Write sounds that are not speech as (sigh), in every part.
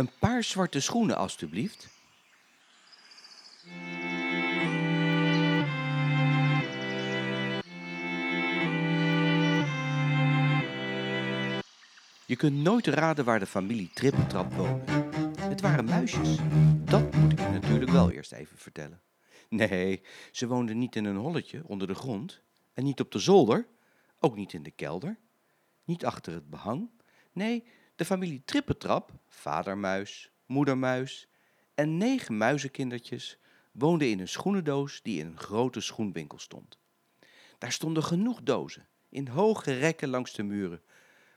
Een paar zwarte schoenen, alstublieft. Je kunt nooit raden waar de familie Trippentrap woonde. Het waren muisjes. Dat moet ik je natuurlijk wel eerst even vertellen. Nee, ze woonden niet in een holletje onder de grond en niet op de zolder, ook niet in de kelder, niet achter het behang. Nee, de familie Trippentrap, vadermuis, moedermuis en negen muizenkindertjes woonden in een schoenendoos die in een grote schoenwinkel stond. Daar stonden genoeg dozen, in hoge rekken langs de muren,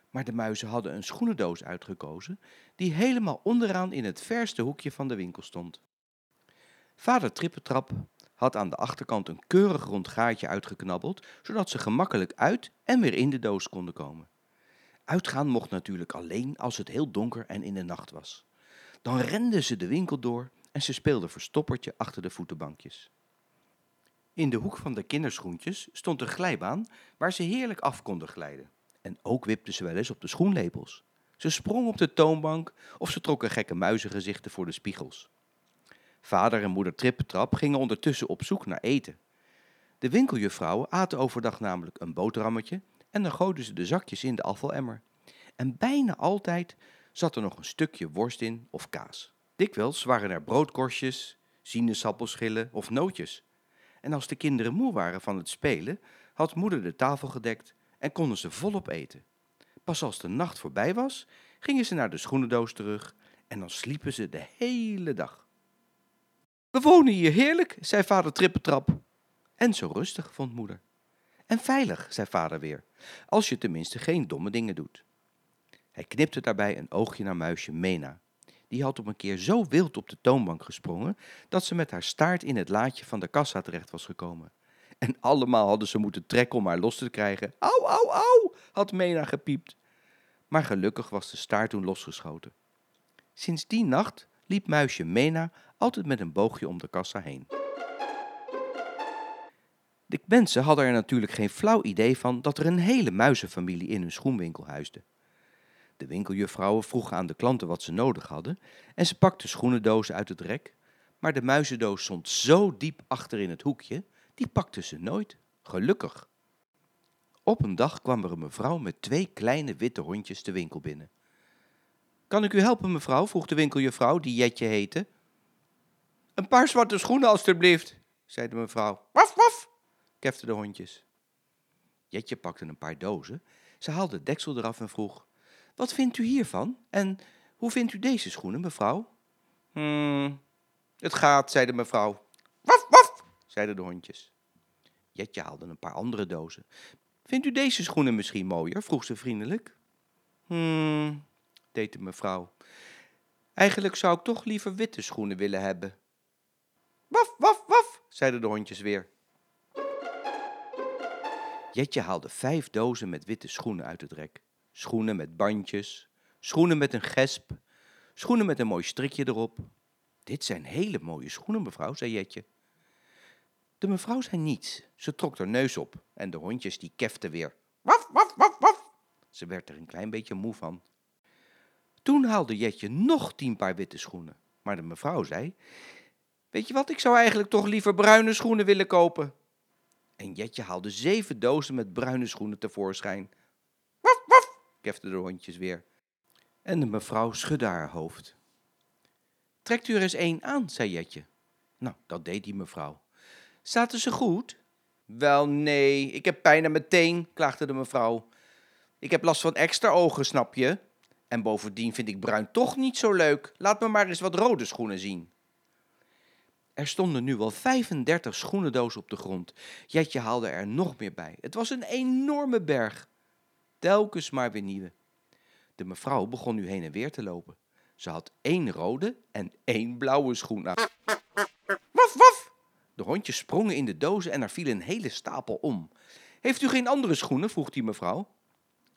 maar de muizen hadden een schoenendoos uitgekozen die helemaal onderaan in het verste hoekje van de winkel stond. Vader Trippetrap had aan de achterkant een keurig rond gaatje uitgeknabbeld, zodat ze gemakkelijk uit en weer in de doos konden komen. Uitgaan mocht natuurlijk alleen als het heel donker en in de nacht was. Dan renden ze de winkel door en ze speelden verstoppertje achter de voetenbankjes. In de hoek van de kinderschoentjes stond een glijbaan waar ze heerlijk af konden glijden. En ook wipten ze wel eens op de schoenlepels. Ze sprongen op de toonbank of ze trokken gekke muizengezichten voor de spiegels. Vader en moeder Trippetrap gingen ondertussen op zoek naar eten. De winkeljuffrouwen aten overdag namelijk een boterhammetje en dan gooiden ze de zakjes in de afvalemmer. En bijna altijd zat er nog een stukje worst in of kaas. Dikwijls waren er broodkorstjes, sinaasappelschillen of nootjes. En als de kinderen moe waren van het spelen, had moeder de tafel gedekt en konden ze volop eten. Pas als de nacht voorbij was, gingen ze naar de schoenendoos terug en dan sliepen ze de hele dag. We wonen hier heerlijk, zei vader Trippetrap. En zo rustig, vond moeder. En veilig, zei vader weer, als je tenminste geen domme dingen doet. Hij knipte daarbij een oogje naar muisje Mena. Die had op een keer zo wild op de toonbank gesprongen dat ze met haar staart in het laadje van de kassa terecht was gekomen. En allemaal hadden ze moeten trekken om haar los te krijgen. Au, au, au, had Mena gepiept. Maar gelukkig was de staart toen losgeschoten. Sinds die nacht liep muisje Mena altijd met een boogje om de kassa heen. De mensen hadden er natuurlijk geen flauw idee van dat er een hele muizenfamilie in hun schoenwinkel huisde. De winkeljuffrouwen vroegen aan de klanten wat ze nodig hadden en ze pakten schoenendozen uit het rek, maar de muizendoos stond zo diep achter in het hoekje, die pakten ze nooit, gelukkig. Op een dag kwam er een mevrouw met twee kleine witte hondjes de winkel binnen. Kan ik u helpen, mevrouw? vroeg de winkeljuffrouw, die Jetje heette. Een paar zwarte schoenen, alstublieft, zei de mevrouw. Waf, waf, keften de hondjes. Jetje pakte een paar dozen. Ze haalde het deksel eraf en vroeg: Wat vindt u hiervan? En hoe vindt u deze schoenen, mevrouw? Hmm, het gaat, zei de mevrouw. Waf, waf, zeiden de hondjes. Jetje haalde een paar andere dozen. Vindt u deze schoenen misschien mooier? vroeg ze vriendelijk. Hmm, deed de mevrouw. Eigenlijk zou ik toch liever witte schoenen willen hebben. Waf, waf, waf, zeiden de hondjes weer. Jetje haalde vijf dozen met witte schoenen uit het rek. Schoenen met bandjes, schoenen met een gesp, schoenen met een mooi strikje erop. Dit zijn hele mooie schoenen, mevrouw, zei Jetje. De mevrouw zei niets. Ze trok haar neus op en de hondjes die keften weer. Waf, waf, waf, waf. Ze werd er een klein beetje moe van. Toen haalde Jetje nog tien paar witte schoenen. Maar de mevrouw zei, weet je wat, ik zou eigenlijk toch liever bruine schoenen willen kopen. En Jetje haalde zeven dozen met bruine schoenen tevoorschijn. Waf, waf, keften de hondjes weer. En de mevrouw schudde haar hoofd. Trekt u er eens één aan, zei Jetje. Nou, dat deed die mevrouw. Zaten ze goed? Wel, nee, ik heb pijn aan mijn teen, klaagde de mevrouw. Ik heb last van extra ogen, snap je? En bovendien vind ik bruin toch niet zo leuk. Laat me maar eens wat rode schoenen zien. Er stonden nu wel 35 schoenendozen op de grond. Jetje haalde er nog meer bij. Het was een enorme berg. Telkens maar weer nieuwe. De mevrouw begon nu heen en weer te lopen. Ze had één rode en één blauwe schoen aan. Waf, waf! De hondjes sprongen in de dozen en er viel een hele stapel om. Heeft u geen andere schoenen? vroeg die mevrouw.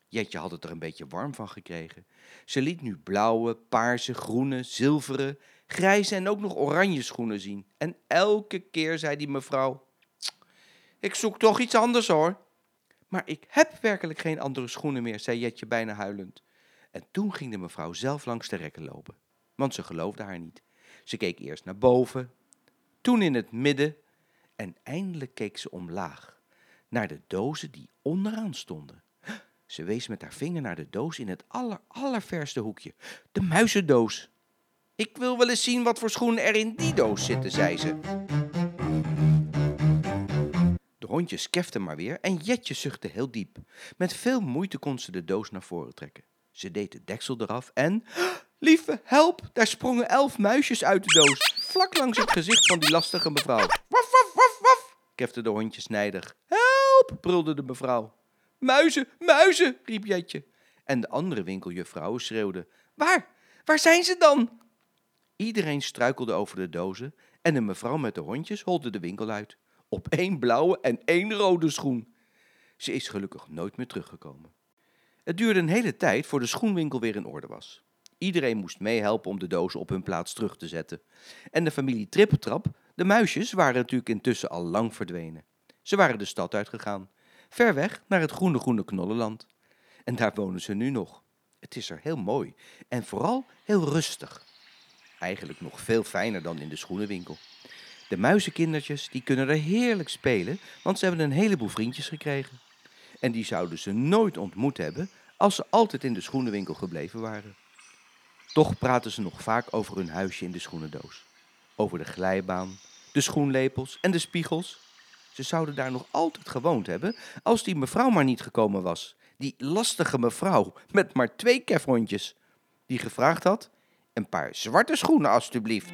Jetje had het er een beetje warm van gekregen. Ze liet nu blauwe, paarse, groene, zilveren, grijze en ook nog oranje schoenen zien. En elke keer zei die mevrouw: Ik zoek toch iets anders hoor. Maar ik heb werkelijk geen andere schoenen meer, zei Jetje bijna huilend. En toen ging de mevrouw zelf langs de rekken lopen. want ze geloofde haar niet. Ze keek eerst naar boven, toen in het midden en eindelijk keek ze omlaag, naar de dozen die onderaan stonden. Ze wees met haar vinger naar de doos in het aller, allerverste hoekje. De muizendoos. Ik wil wel eens zien wat voor schoenen er in die doos zitten, zei ze. De hondjes keften maar weer en Jetje zuchtte heel diep. Met veel moeite kon ze de doos naar voren trekken. Ze deed de deksel eraf en... (gasps) Lieve, help! Daar sprongen elf muisjes uit de doos, vlak langs het gezicht van die lastige mevrouw. Waf, waf, waf, waf, kefte de hondjes nijdig. Help! brulde de mevrouw. Muizen, muizen, riep Jetje. En de andere winkeljuffrouwen schreeuwden. Waar? Waar zijn ze dan? Iedereen struikelde over de dozen en de mevrouw met de hondjes holde de winkel uit. Op één blauwe en één rode schoen. Ze is gelukkig nooit meer teruggekomen. Het duurde een hele tijd voor de schoenwinkel weer in orde was. Iedereen moest meehelpen om de dozen op hun plaats terug te zetten. En de familie Trippetrap, de muisjes, waren natuurlijk intussen al lang verdwenen. Ze waren de stad uitgegaan, ver weg naar het groene groene knollenland. En daar wonen ze nu nog. Het is er heel mooi en vooral heel rustig. Eigenlijk nog veel fijner dan in de schoenenwinkel. De muizenkindertjes die kunnen er heerlijk spelen, want ze hebben een heleboel vriendjes gekregen. En die zouden ze nooit ontmoet hebben als ze altijd in de schoenenwinkel gebleven waren. Toch praten ze nog vaak over hun huisje in de schoenendoos. Over de glijbaan, de schoenlepels en de spiegels. Ze zouden daar nog altijd gewoond hebben als die mevrouw maar niet gekomen was. Die lastige mevrouw met maar twee kefhondjes. Die gevraagd had, een paar zwarte schoenen alstublieft.